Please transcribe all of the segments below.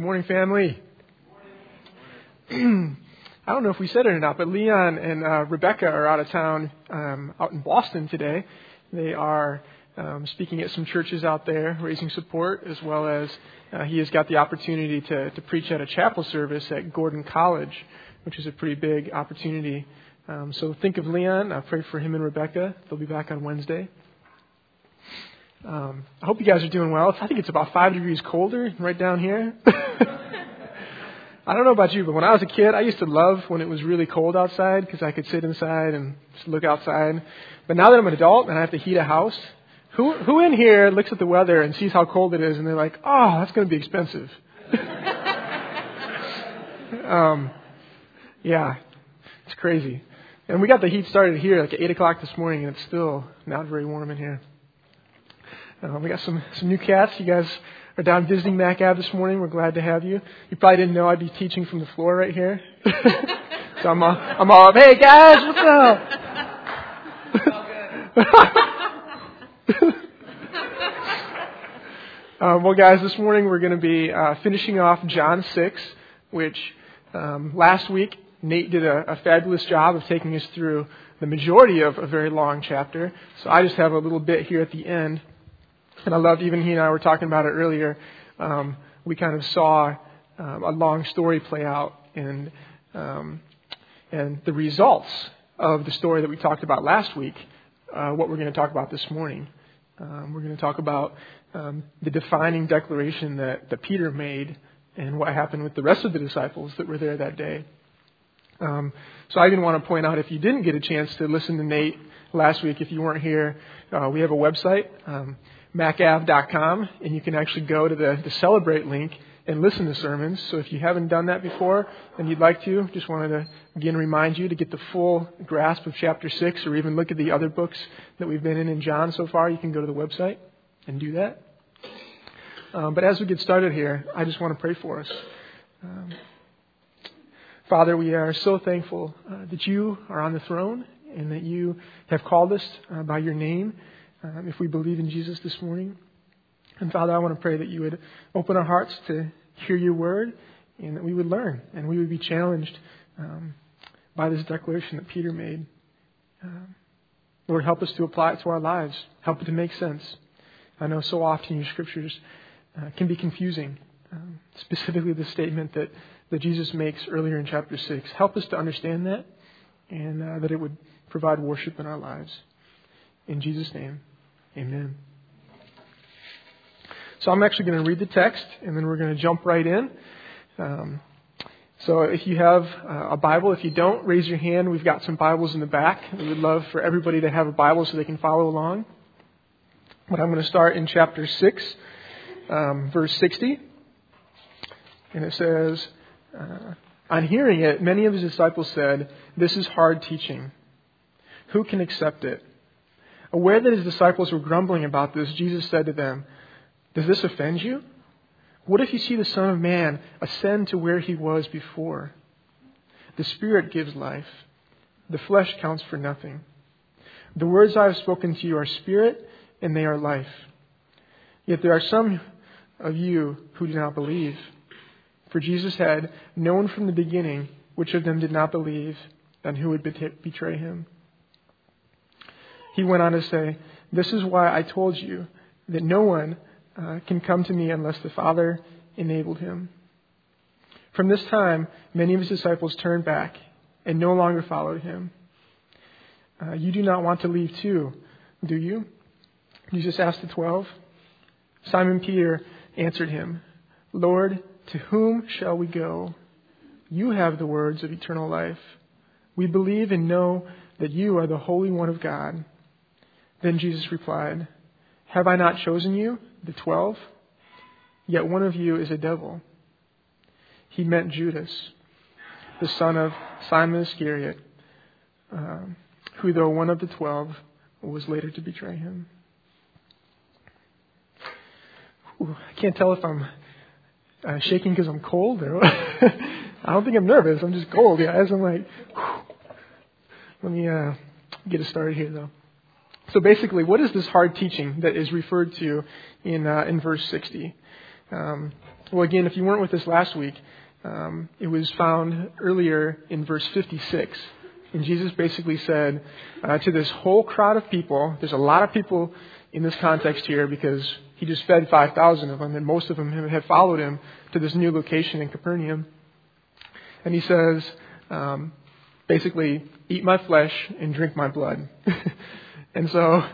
Good morning, family. I don't know if we said it or not, but Leon and uh, Rebecca are out of town, um, out in Boston today. They are um, speaking at some churches out there, raising support, as well as uh, he has got the opportunity to, to preach at a chapel service at Gordon College, which is a pretty big opportunity. Um, so think of Leon. I pray for him and Rebecca. They'll be back on Wednesday. Um, I hope you guys are doing well. I think it's about five degrees colder right down here. I don't know about you, but when I was a kid, I used to love when it was really cold outside because I could sit inside and just look outside. But now that I'm an adult and I have to heat a house, who who in here looks at the weather and sees how cold it is and they're like, "Oh, that's going to be expensive." um, yeah, it's crazy. And we got the heat started here like at eight o'clock this morning, and it's still not very warm in here. Uh, we got some, some new cats. You guys are down visiting MacAb this morning. We're glad to have you. You probably didn't know I'd be teaching from the floor right here. so I'm I'm all up, hey guys, what's up? um, well, guys, this morning we're going to be uh, finishing off John 6, which um, last week Nate did a, a fabulous job of taking us through the majority of a very long chapter. So I just have a little bit here at the end. And I loved, even he and I were talking about it earlier. Um, we kind of saw um, a long story play out, and um, and the results of the story that we talked about last week. Uh, what we're going to talk about this morning. Um, we're going to talk about um, the defining declaration that, that Peter made and what happened with the rest of the disciples that were there that day. Um, so I even want to point out if you didn't get a chance to listen to Nate last week, if you weren't here, uh, we have a website. Um, macav.com, and you can actually go to the, the Celebrate link and listen to sermons. So if you haven't done that before and you'd like to, just wanted to again remind you to get the full grasp of chapter 6 or even look at the other books that we've been in in John so far, you can go to the website and do that. Um, but as we get started here, I just want to pray for us. Um, Father, we are so thankful uh, that you are on the throne and that you have called us uh, by your name um, if we believe in Jesus this morning. And Father, I want to pray that you would open our hearts to hear your word and that we would learn and we would be challenged um, by this declaration that Peter made. Um, Lord, help us to apply it to our lives. Help it to make sense. I know so often your scriptures uh, can be confusing, um, specifically the statement that, that Jesus makes earlier in chapter 6. Help us to understand that and uh, that it would provide worship in our lives. In Jesus' name. Amen. So I'm actually going to read the text, and then we're going to jump right in. Um, so if you have uh, a Bible, if you don't, raise your hand. We've got some Bibles in the back. We would love for everybody to have a Bible so they can follow along. But I'm going to start in chapter 6, um, verse 60. And it says, uh, On hearing it, many of his disciples said, This is hard teaching. Who can accept it? Aware that his disciples were grumbling about this, Jesus said to them, Does this offend you? What if you see the Son of Man ascend to where he was before? The Spirit gives life, the flesh counts for nothing. The words I have spoken to you are spirit, and they are life. Yet there are some of you who do not believe. For Jesus had known from the beginning which of them did not believe and who would betray him. He went on to say, This is why I told you that no one uh, can come to me unless the Father enabled him. From this time, many of his disciples turned back and no longer followed him. Uh, you do not want to leave too, do you? Jesus asked the twelve. Simon Peter answered him, Lord, to whom shall we go? You have the words of eternal life. We believe and know that you are the Holy One of God. Then Jesus replied, Have I not chosen you, the twelve? Yet one of you is a devil. He meant Judas, the son of Simon Iscariot, um, who, though one of the twelve, was later to betray him. Ooh, I can't tell if I'm uh, shaking because I'm cold or I don't think I'm nervous. I'm just cold, guys. I'm like, whew. let me uh, get us started here, though. So basically, what is this hard teaching that is referred to in, uh, in verse 60? Um, well, again, if you weren't with us last week, um, it was found earlier in verse 56. And Jesus basically said uh, to this whole crowd of people, there's a lot of people in this context here because he just fed 5,000 of them, and most of them had followed him to this new location in Capernaum. And he says, um, basically, eat my flesh and drink my blood. and so,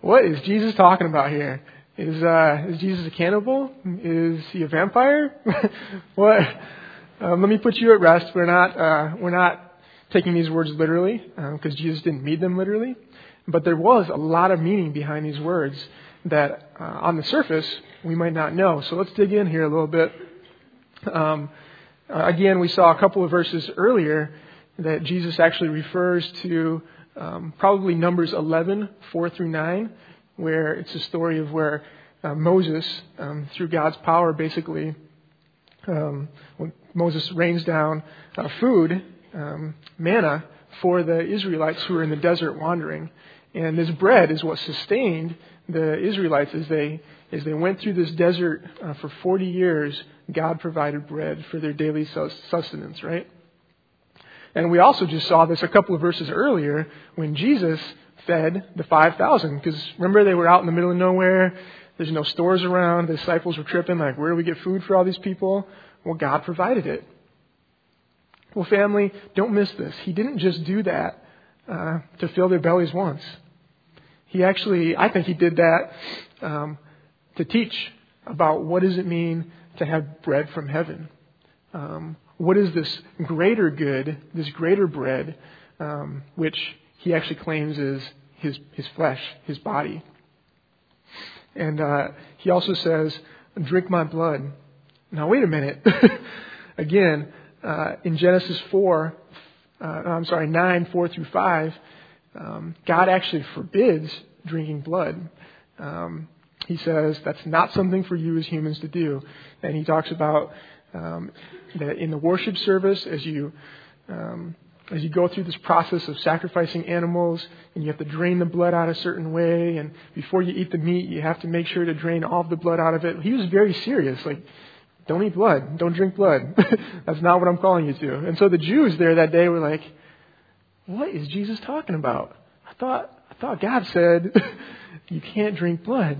what is Jesus talking about here? Is, uh, is Jesus a cannibal? Is he a vampire? what? Um, let me put you at rest. We're not, uh, we're not taking these words literally, because um, Jesus didn't mean them literally. But there was a lot of meaning behind these words that uh, on the surface we might not know. So let's dig in here a little bit. Um, uh, again, we saw a couple of verses earlier that Jesus actually refers to um, probably Numbers 11, 4 through 9, where it's a story of where uh, Moses, um, through God's power, basically, um, when Moses rains down uh, food um, manna for the Israelites who are in the desert wandering. And this bread is what sustained the Israelites as they as they went through this desert uh, for 40 years. God provided bread for their daily sustenance, right? And we also just saw this a couple of verses earlier when Jesus fed the 5,000. Because remember, they were out in the middle of nowhere. There's no stores around. The disciples were tripping, like, where do we get food for all these people? Well, God provided it. Well, family, don't miss this. He didn't just do that uh, to fill their bellies once. He actually, I think he did that um, to teach about what does it mean to have bread from heaven. Um, what is this greater good, this greater bread, um, which he actually claims is his, his flesh, his body. And uh, he also says, drink my blood. Now, wait a minute. Again, uh, in Genesis 4, uh, I'm sorry, 9, 4 through 5, um, God actually forbids drinking blood. Um, he says that's not something for you as humans to do. And he talks about um, that in the worship service, as you um, as you go through this process of sacrificing animals, and you have to drain the blood out a certain way, and before you eat the meat, you have to make sure to drain all of the blood out of it. He was very serious. Like don't eat blood. Don't drink blood. That's not what I'm calling you to. And so the Jews there that day were like, what is Jesus talking about? I thought, I thought God said you can't drink blood.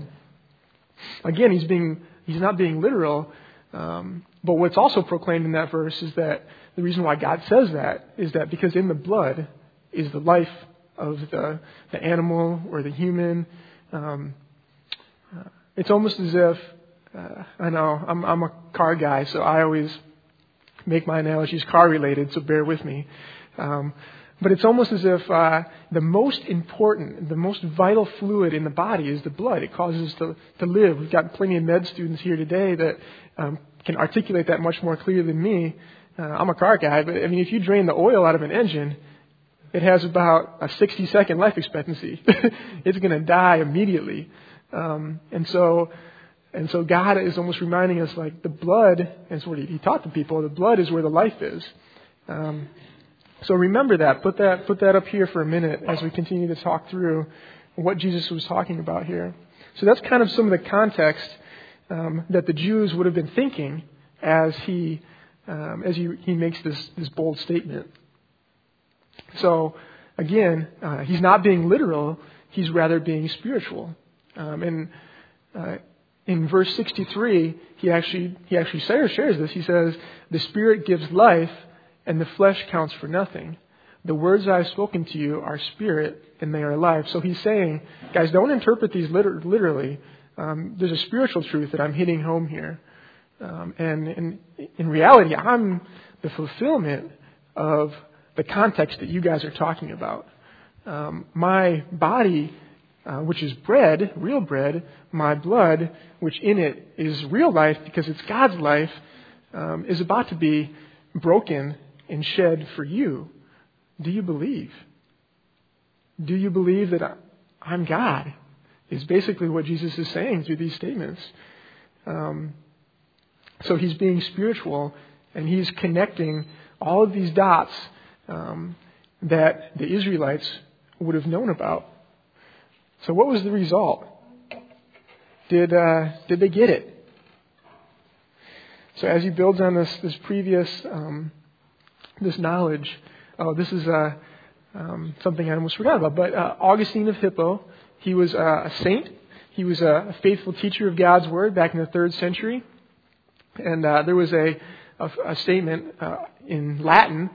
Again, he's being, he's not being literal. Um, but what's also proclaimed in that verse is that the reason why God says that is that because in the blood is the life of the, the animal or the human. Um, uh, it's almost as if uh, I know I'm, I'm a car guy, so I always make my analogies car related, so bear with me. Um, but it's almost as if uh, the most important, the most vital fluid in the body is the blood. It causes us to, to live. We've got plenty of med students here today that um, can articulate that much more clearly than me. Uh, I'm a car guy, but I mean, if you drain the oil out of an engine, it has about a 60 second life expectancy. it's going to die immediately. Um, and so and so God is almost reminding us like the blood, and what he taught the people, the blood is where the life is. Um, so remember that. Put that put that up here for a minute as we continue to talk through what Jesus was talking about here. So that's kind of some of the context um, that the Jews would have been thinking as he um, as he, he makes this this bold statement. So again, uh, he's not being literal; he's rather being spiritual. Um, and uh, in verse 63, he actually, he actually shares this. He says, The Spirit gives life, and the flesh counts for nothing. The words I have spoken to you are spirit, and they are life. So he's saying, guys, don't interpret these liter- literally. Um, there's a spiritual truth that I'm hitting home here. Um, and in, in reality, I'm the fulfillment of the context that you guys are talking about. Um, my body uh, which is bread, real bread, my blood, which in it is real life because it's God's life, um, is about to be broken and shed for you. Do you believe? Do you believe that I'm God? Is basically what Jesus is saying through these statements. Um, so he's being spiritual and he's connecting all of these dots um, that the Israelites would have known about. So, what was the result? Did, uh, did they get it? So as he builds on this, this previous, um, this knowledge, oh, this is uh, um, something I almost forgot about, but uh, Augustine of Hippo, he was uh, a saint. He was a faithful teacher of God's Word back in the third century. And uh, there was a, a, a statement uh, in Latin,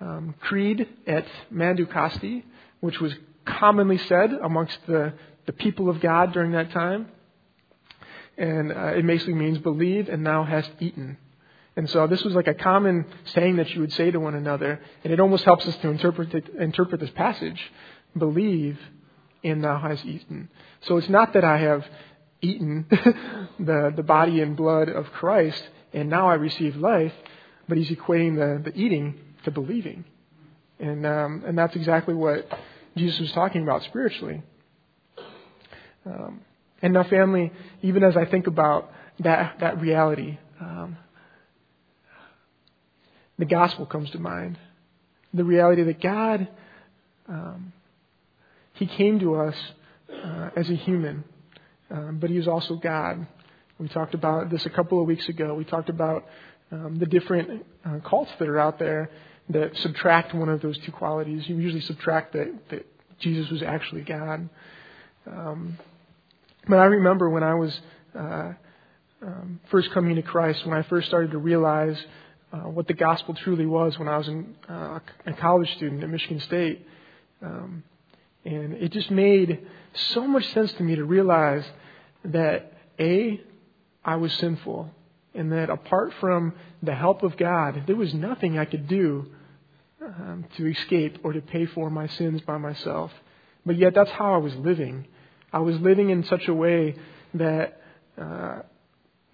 um, Crede et manducasti, which was commonly said amongst the, the people of God during that time. And uh, it basically means believe and thou hast eaten. And so this was like a common saying that you would say to one another, and it almost helps us to interpret, interpret this passage. Believe and thou hast eaten. So it's not that I have eaten the, the body and blood of Christ and now I receive life, but he's equating the, the eating to believing. And, um, and that's exactly what Jesus was talking about spiritually. Um, and now, family, even as I think about that, that reality, um, the gospel comes to mind. The reality that God, um, He came to us uh, as a human, um, but He was also God. We talked about this a couple of weeks ago. We talked about um, the different uh, cults that are out there that subtract one of those two qualities. You usually subtract that, that Jesus was actually God. Um, but I remember when I was uh, um, first coming to Christ, when I first started to realize uh, what the gospel truly was when I was in, uh, a college student at Michigan State. Um, and it just made so much sense to me to realize that A, I was sinful, and that apart from the help of God, there was nothing I could do um, to escape or to pay for my sins by myself. But yet, that's how I was living. I was living in such a way that uh,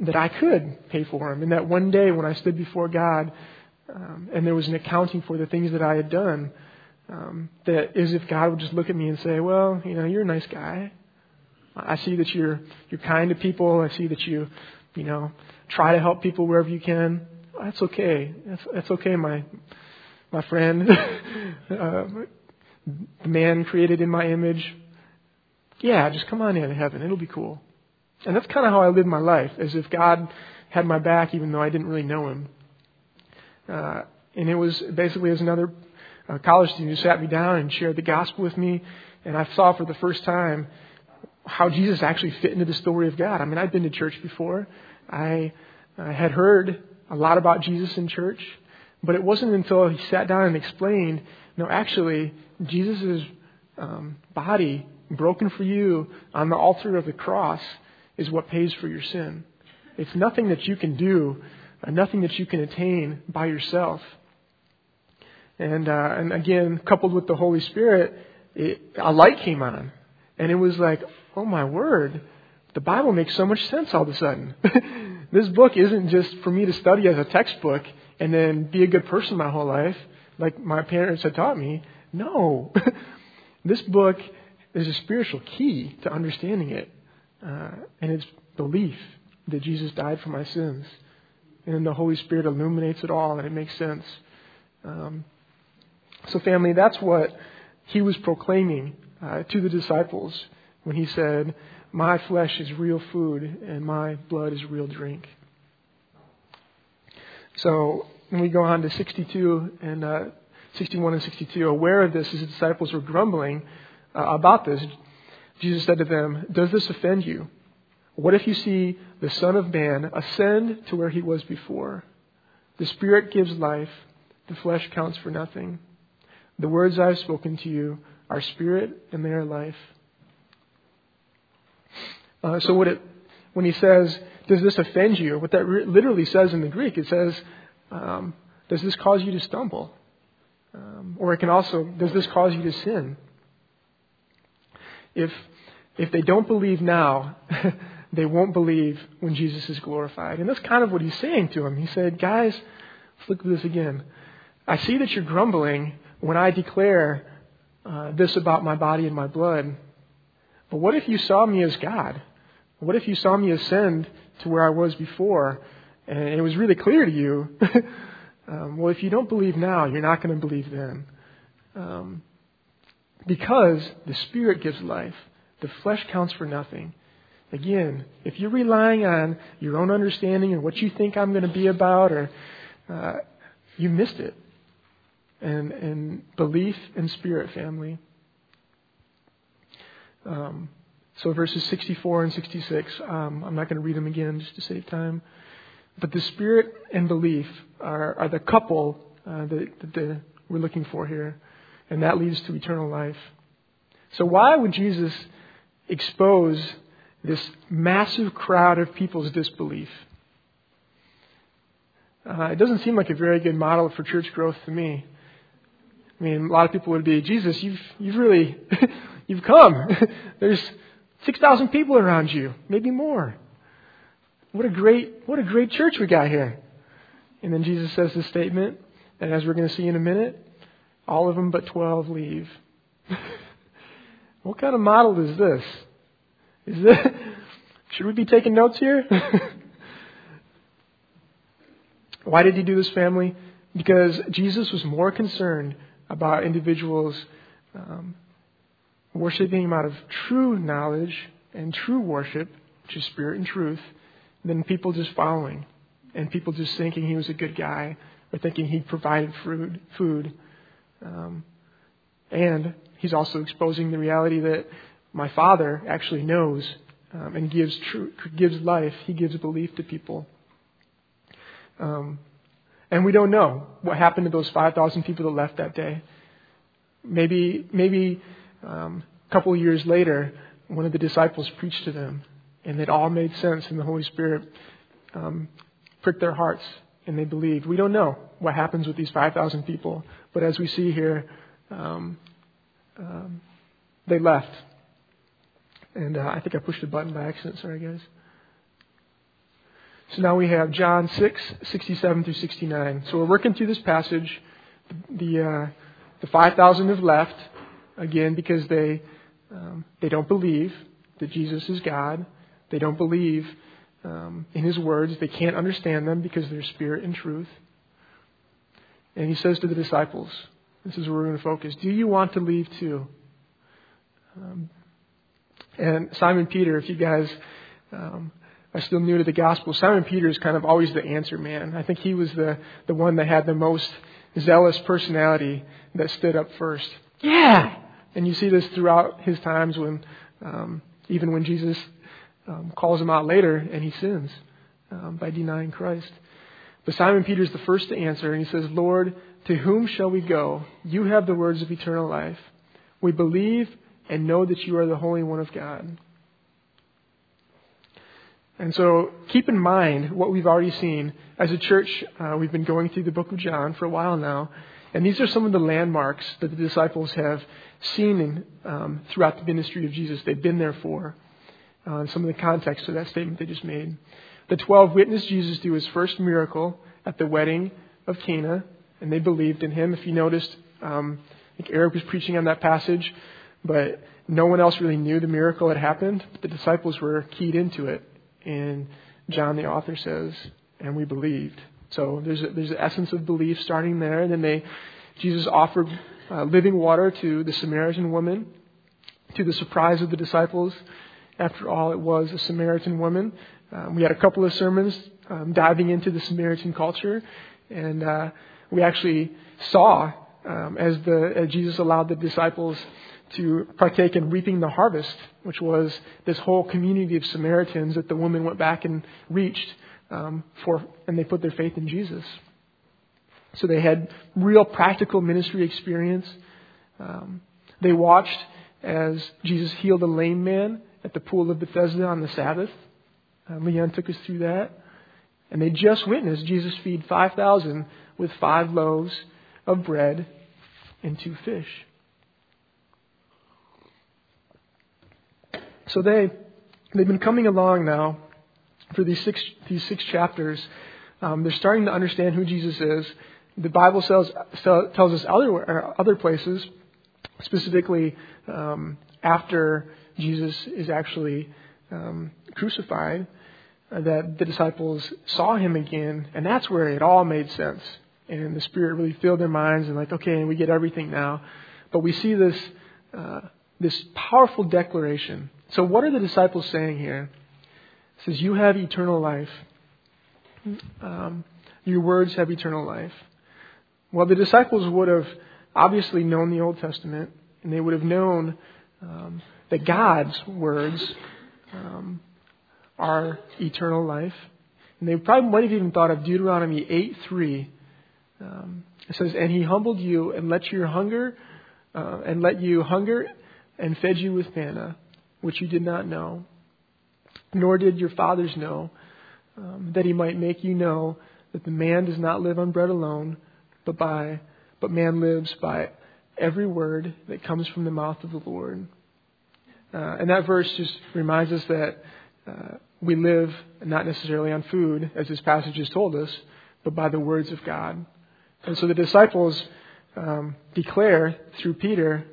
that I could pay for them, and that one day when I stood before God, um, and there was an accounting for the things that I had done, um, that as if God would just look at me and say, "Well, you know, you're a nice guy. I see that you're you're kind to people. I see that you, you know, try to help people wherever you can. That's okay. That's that's okay, my my friend, uh, the man created in my image. Yeah, just come on into heaven. It'll be cool. And that's kind of how I lived my life, as if God had my back, even though I didn't really know Him. Uh, and it was basically as another uh, college student who sat me down and shared the gospel with me, and I saw for the first time how Jesus actually fit into the story of God. I mean, I'd been to church before. I, I had heard a lot about Jesus in church, but it wasn't until he sat down and explained, no, actually, Jesus' um, body broken for you on the altar of the cross is what pays for your sin. It's nothing that you can do, uh, nothing that you can attain by yourself. And, uh, and again, coupled with the Holy Spirit, it, a light came on. And it was like, oh my word, the Bible makes so much sense all of a sudden. this book isn't just for me to study as a textbook and then be a good person my whole life, like my parents had taught me. No. this book is a spiritual key to understanding it. Uh, and it's belief that Jesus died for my sins. And the Holy Spirit illuminates it all, and it makes sense. Um, so, family, that's what he was proclaiming uh, to the disciples when he said, My flesh is real food, and my blood is real drink. So, when we go on to 62 and uh, 61 and 62, aware of this, his disciples were grumbling uh, about this. Jesus said to them, Does this offend you? What if you see the Son of Man ascend to where he was before? The Spirit gives life, the flesh counts for nothing. The words I have spoken to you are spirit and they are life. Uh, so it, when he says, does this offend you? What that re- literally says in the Greek, it says, um, does this cause you to stumble? Um, or it can also, does this cause you to sin? If, if they don't believe now, they won't believe when Jesus is glorified. And that's kind of what he's saying to them. He said, guys, let's look at this again. I see that you're grumbling when I declare uh, this about my body and my blood. But what if you saw me as God? What if you saw me ascend to where I was before and it was really clear to you? um, well, if you don't believe now, you're not going to believe then. Um, because the Spirit gives life, the flesh counts for nothing. Again, if you're relying on your own understanding or what you think I'm going to be about, or uh, you missed it. And, and belief and spirit, family. Um, so verses 64 and 66, um, I'm not going to read them again just to save time. But the spirit and belief are, are the couple uh, that, that the, we're looking for here. And that leads to eternal life. So why would Jesus expose this massive crowd of people's disbelief? Uh, it doesn't seem like a very good model for church growth to me. I mean, a lot of people would be, Jesus, you've, you've really, you've come. There's 6,000 people around you, maybe more. What a great, what a great church we got here. And then Jesus says this statement, and as we're going to see in a minute, all of them but 12 leave. what kind of model is this? Is this, should we be taking notes here? Why did he do this, family? Because Jesus was more concerned about individuals um, worshiping out of true knowledge and true worship, which is spirit and truth, than people just following and people just thinking he was a good guy or thinking he provided food. food. Um, and he's also exposing the reality that my Father actually knows um, and gives true, gives life. He gives belief to people. Um, and we don't know what happened to those 5,000 people that left that day. Maybe, maybe um, a couple of years later, one of the disciples preached to them, and it all made sense, and the Holy Spirit um, pricked their hearts, and they believed. We don't know what happens with these 5,000 people, but as we see here, um, um, they left. And uh, I think I pushed a button by accident. Sorry, guys. So now we have John 6, 67 through 69. So we're working through this passage. The, uh, the 5,000 have left, again, because they, um, they don't believe that Jesus is God. They don't believe um, in his words. They can't understand them because they're spirit and truth. And he says to the disciples, this is where we're going to focus, do you want to leave too? Um, and Simon Peter, if you guys um, are still new to the gospel, Simon Peter is kind of always the answer man. I think he was the, the one that had the most zealous personality that stood up first. Yeah! And you see this throughout his times when, um, even when Jesus um, calls him out later and he sins um, by denying Christ. But Simon Peter is the first to answer, and he says, Lord, to whom shall we go? You have the words of eternal life. We believe and know that you are the Holy One of God. And so keep in mind what we've already seen. As a church, uh, we've been going through the book of John for a while now. And these are some of the landmarks that the disciples have seen um, throughout the ministry of Jesus. They've been there for. Uh, some of the context of that statement they just made. The twelve witnessed Jesus do his first miracle at the wedding of Cana, and they believed in him. If you noticed, um, I think Eric was preaching on that passage, but no one else really knew the miracle had happened. But the disciples were keyed into it. And John, the author, says, and we believed. So there's a, there's an essence of belief starting there. And then they, Jesus offered uh, living water to the Samaritan woman, to the surprise of the disciples. After all, it was a Samaritan woman. Um, we had a couple of sermons um, diving into the Samaritan culture, and uh, we actually saw um, as the as Jesus allowed the disciples to partake in reaping the harvest, which was this whole community of Samaritans that the woman went back and reached um, for, and they put their faith in Jesus. So they had real practical ministry experience. Um, they watched as Jesus healed a lame man at the pool of Bethesda on the Sabbath. Uh, Leon took us through that. And they just witnessed Jesus feed 5,000 with five loaves of bread and two fish. So they, they've been coming along now for these six, these six chapters. Um, they're starting to understand who Jesus is. The Bible tells, tells us other, other places, specifically um, after Jesus is actually um, crucified, uh, that the disciples saw him again, and that's where it all made sense. And the Spirit really filled their minds, and like, okay, and we get everything now. But we see this uh, this powerful declaration so, what are the disciples saying here? It says, You have eternal life. Um, your words have eternal life. Well, the disciples would have obviously known the Old Testament, and they would have known um, that God's words um, are eternal life. And they probably might have even thought of Deuteronomy 8 3. Um, it says, And he humbled you and let your hunger, uh, and let you hunger and fed you with manna, which you did not know, nor did your fathers know, um, that he might make you know that the man does not live on bread alone, but by but man lives by every word that comes from the mouth of the Lord. Uh, and that verse just reminds us that uh, we live not necessarily on food, as this passage has told us, but by the words of God. And so the disciples um, declare through Peter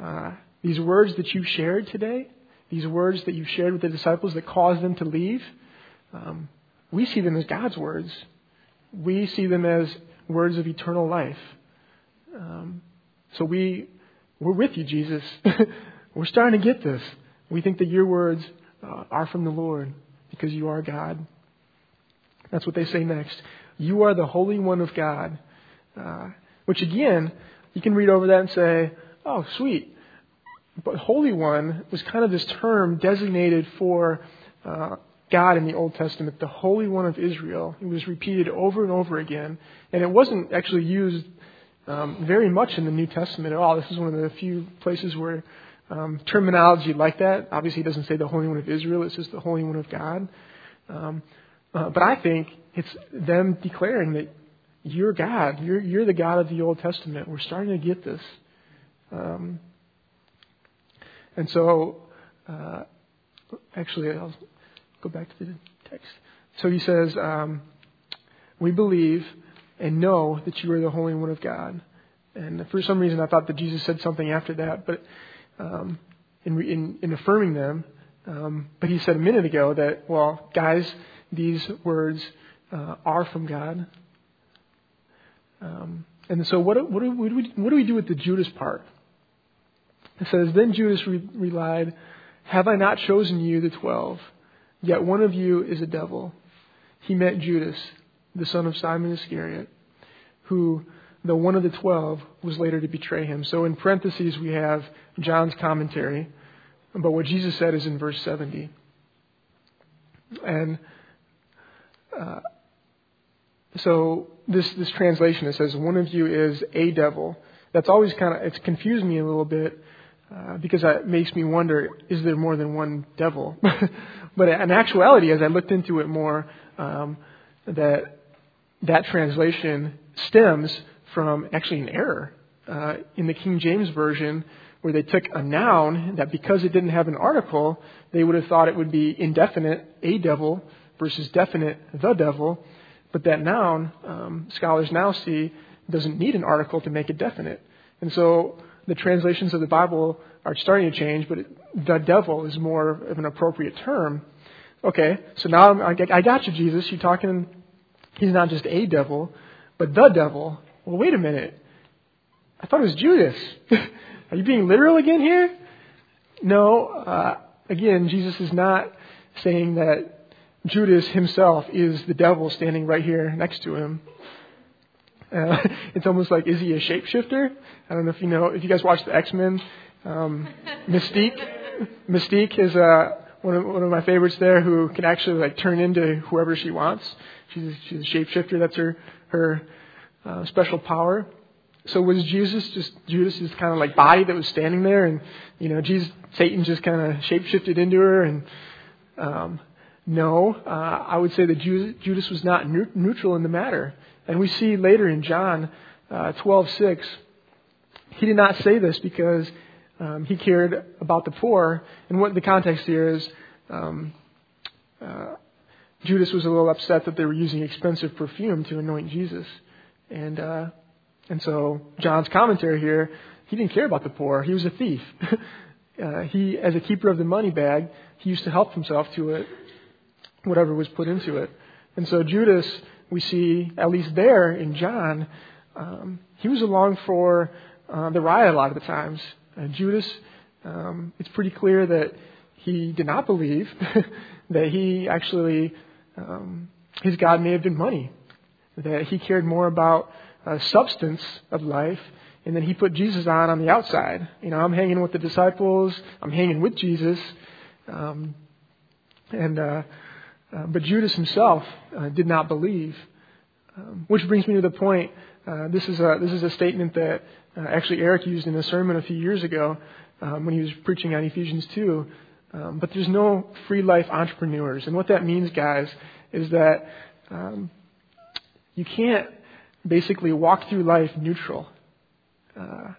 uh, these words that you shared today, these words that you shared with the disciples that caused them to leave. Um, we see them as God's words. We see them as words of eternal life. Um, so we we're with you, Jesus. we're starting to get this. We think that your words uh, are from the Lord because you are God. That's what they say next. You are the Holy One of God. Uh, which again, you can read over that and say, oh, sweet. But Holy One was kind of this term designated for uh, God in the Old Testament, the Holy One of Israel. It was repeated over and over again. And it wasn't actually used um, very much in the New Testament at all. This is one of the few places where um, terminology like that, obviously doesn't say the Holy One of Israel, it says the Holy One of God. Um, uh, but I think it's them declaring that you're God. You're, you're the God of the Old Testament. We're starting to get this. Um, and so, uh, actually, I'll go back to the text. So he says, um, We believe and know that you are the Holy One of God. And for some reason, I thought that Jesus said something after that, but um, in, in, in, affirming them. Um, but he said a minute ago that, well, guys, these words uh, are from God. Um, and so, what, what, do we, what do we do with the Judas part? It says, Then Judas re- relied, Have I not chosen you, the twelve? Yet one of you is a devil. He meant Judas, the son of Simon Iscariot, who, though one of the twelve, was later to betray him. So in parentheses, we have John's commentary. But what Jesus said is in verse 70. And uh, so this, this translation, it says, one of you is a devil. That's always kind of, it's confused me a little bit uh, because it makes me wonder, is there more than one devil? but in actuality, as I looked into it more, um, that that translation stems from actually an error uh, in the King James version, where they took a noun that because it didn't have an article, they would have thought it would be indefinite, a devil, versus definite, the devil. But that noun, um, scholars now see, doesn't need an article to make it definite. And so the translations of the Bible are starting to change, but it, the devil is more of an appropriate term. Okay, so now I'm, I got you, Jesus. You're talking, he's not just a devil, but the devil. Well, wait a minute. I thought it was Judas. Are you being literal again here? No. Uh, again, Jesus is not saying that Judas himself is the devil standing right here next to him. Uh, it's almost like, is he a shapeshifter? I don't know if you know, if you guys watch the X Men, um, Mystique. Mystique is uh, one of one of my favorites there, who can actually like turn into whoever she wants. She's she's a shapeshifter. That's her her uh, special power. So was Jesus just Judas's kind of like body that was standing there, and you know, Jesus Satan just kind of shapeshifted into her, and um, no, uh, I would say that Judas was not neutral in the matter. And we see later in John uh, 12:6, he did not say this because um, he cared about the poor. And what the context here is, um, uh, Judas was a little upset that they were using expensive perfume to anoint Jesus, and uh, and so John's commentary here, he didn't care about the poor. He was a thief. uh, he, as a keeper of the money bag, he used to help himself to it, whatever was put into it. And so Judas we see, at least there in John, um, he was along for uh, the ride a lot of the times. Uh, Judas, um, it's pretty clear that he did not believe that he actually, um, his God may have been money, that he cared more about uh, substance of life, and then he put Jesus on on the outside. You know, I'm hanging with the disciples, I'm hanging with Jesus, um, and uh, uh, but Judas himself uh, did not believe, um, which brings me to the point. Uh, this is a this is a statement that uh, actually Eric used in a sermon a few years ago um, when he was preaching on Ephesians 2. Um, but there's no free life entrepreneurs. And what that means, guys, is that um, you can't basically walk through life neutral. Uh,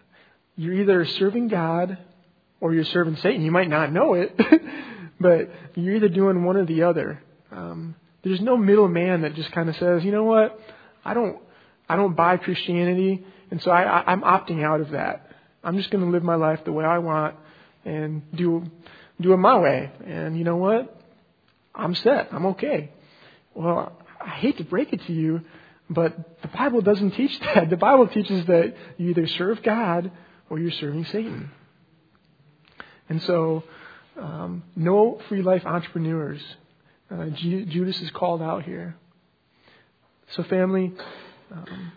you're either serving God or you're serving Satan. You might not know it, but you're either doing one or the other. Um, there's no middleman that just kind of says, you know what, I don't, I don't buy Christianity, and so I, I, I'm opting out of that. I'm just going to live my life the way I want and do do it my way. And you know what? I'm set. I'm okay. Well, I hate to break it to you, but the Bible doesn't teach that. The Bible teaches that you either serve God or you're serving Satan. And so, um, no free life entrepreneurs. Uh, Judas is called out here. So, family, um,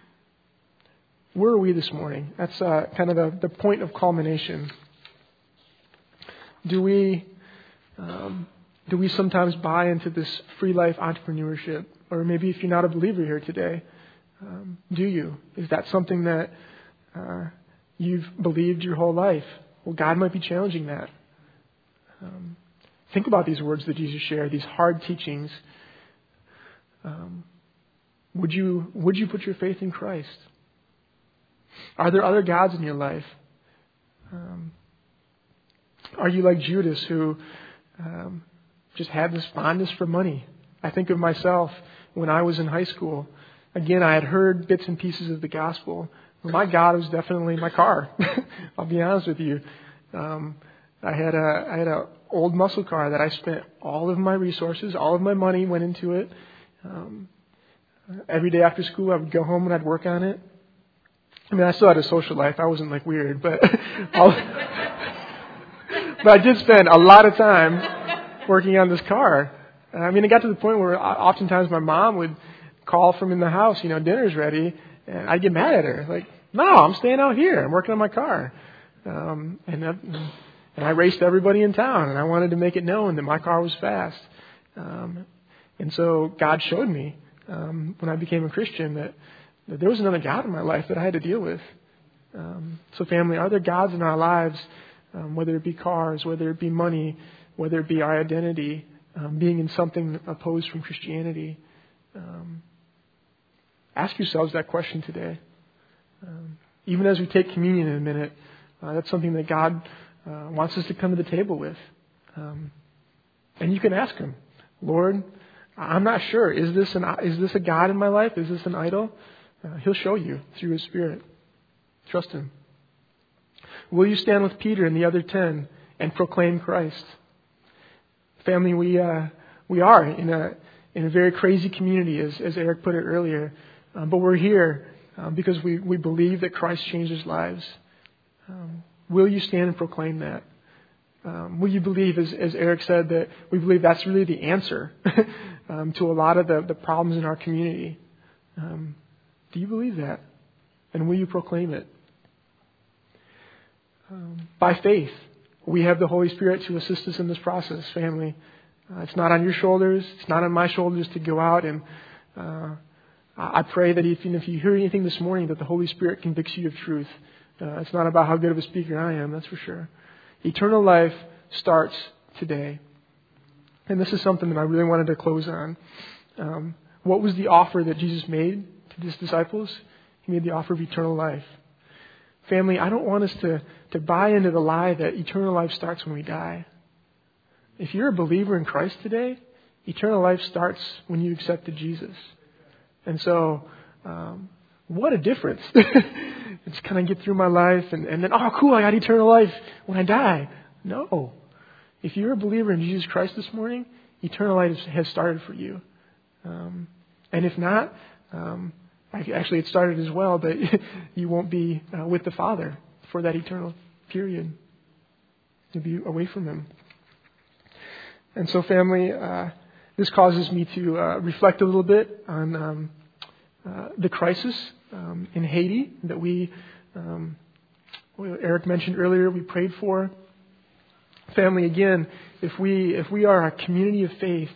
where are we this morning? That's uh, kind of the, the point of culmination. Do we um, do we sometimes buy into this free life entrepreneurship? Or maybe if you're not a believer here today, um, do you? Is that something that uh, you've believed your whole life? Well, God might be challenging that. Um, think about these words that Jesus shared, these hard teachings. Um, would you would you put your faith in Christ? Are there other gods in your life? Um, are you like Judas, who um, just had this fondness for money? I think of myself when I was in high school. Again, I had heard bits and pieces of the gospel. My God was definitely my car. I'll be honest with you. Um, I had a I had a old muscle car that I spent all of my resources, all of my money went into it. Um, every day after school, I would go home and I'd work on it. I mean, I still had a social life. I wasn't like weird, but but I did spend a lot of time working on this car. I mean, it got to the point where oftentimes my mom would call from in the house, you know, dinner's ready, and I'd get mad at her, like, no, I'm staying out here. I'm working on my car. Um, and, that, and I raced everybody in town, and I wanted to make it known that my car was fast. Um, and so God showed me um, when I became a Christian that, that there was another God in my life that I had to deal with. Um, so, family, are there gods in our lives um, whether it be cars, whether it be money, whether it be our identity, um, being in something opposed from Christianity. Um, ask yourselves that question today. Um, even as we take communion in a minute, uh, that's something that God uh, wants us to come to the table with. Um, and you can ask Him, Lord, I'm not sure. Is this an is this a God in my life? Is this an idol? Uh, he'll show you through His Spirit. Trust Him. Will you stand with Peter and the other ten and proclaim Christ? Family, we, uh, we are in a, in a very crazy community, as, as Eric put it earlier. Um, but we're here um, because we, we believe that Christ changes lives. Um, will you stand and proclaim that? Um, will you believe, as, as Eric said, that we believe that's really the answer um, to a lot of the, the problems in our community? Um, do you believe that? And will you proclaim it? Um, by faith, we have the Holy Spirit to assist us in this process, family. Uh, it's not on your shoulders. It's not on my shoulders to go out and. Uh, I pray that if, if you hear anything this morning, that the Holy Spirit convicts you of truth. Uh, it's not about how good of a speaker I am, that's for sure. Eternal life starts today. And this is something that I really wanted to close on. Um, what was the offer that Jesus made to his disciples? He made the offer of eternal life. Family, I don't want us to, to buy into the lie that eternal life starts when we die. If you're a believer in Christ today, eternal life starts when you accepted Jesus. And so, um, what a difference. it's kind of get through my life and, and then, oh, cool, I got eternal life when I die. No. If you're a believer in Jesus Christ this morning, eternal life has started for you. Um, and if not, um, Actually, it started as well, but you won't be uh, with the Father for that eternal period. You'll be away from Him. And so, family, uh, this causes me to uh, reflect a little bit on um, uh, the crisis um, in Haiti that we, um, Eric mentioned earlier, we prayed for. Family, again, if we if we are a community of faith,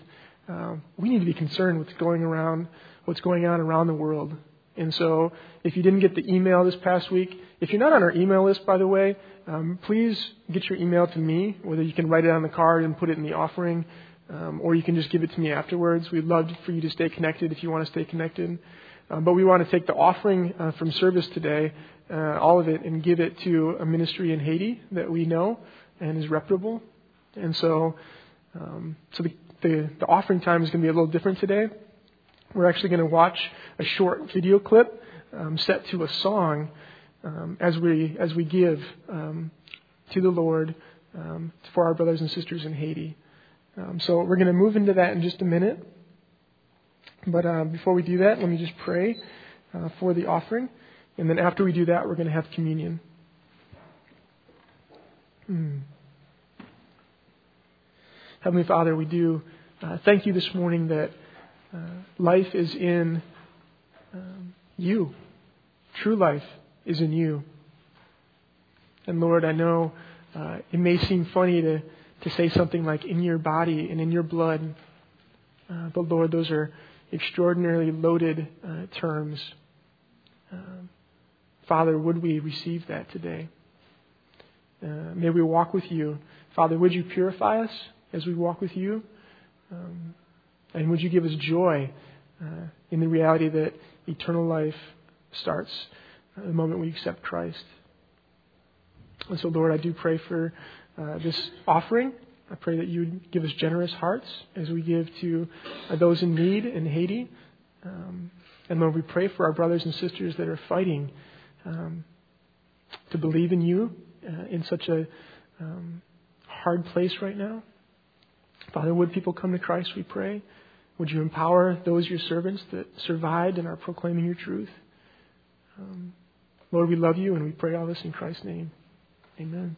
uh, we need to be concerned with what's going around, what's going on around the world. And so, if you didn't get the email this past week, if you're not on our email list, by the way, um, please get your email to me. Whether you can write it on the card and put it in the offering, um, or you can just give it to me afterwards. We'd love for you to stay connected if you want to stay connected. Um, but we want to take the offering uh, from service today, uh, all of it, and give it to a ministry in Haiti that we know and is reputable. And so, um, so the, the, the offering time is going to be a little different today. We're actually going to watch a short video clip um, set to a song um, as we as we give um, to the Lord um, for our brothers and sisters in Haiti. Um, so we're going to move into that in just a minute. But uh, before we do that, let me just pray uh, for the offering, and then after we do that, we're going to have communion. Hmm. Heavenly Father, we do uh, thank you this morning that uh, life is in um, you. True life is in you. And Lord, I know uh, it may seem funny to, to say something like in your body and in your blood, uh, but Lord, those are extraordinarily loaded uh, terms. Um, Father, would we receive that today? Uh, may we walk with you. Father, would you purify us? as we walk with you? Um, and would you give us joy uh, in the reality that eternal life starts the moment we accept Christ? And so, Lord, I do pray for uh, this offering. I pray that you would give us generous hearts as we give to uh, those in need in Haiti. Um, and Lord, we pray for our brothers and sisters that are fighting um, to believe in you uh, in such a um, hard place right now. Father, would people come to Christ, we pray? Would you empower those your servants that survived and are proclaiming your truth? Um, Lord, we love you and we pray all this in Christ's name. Amen.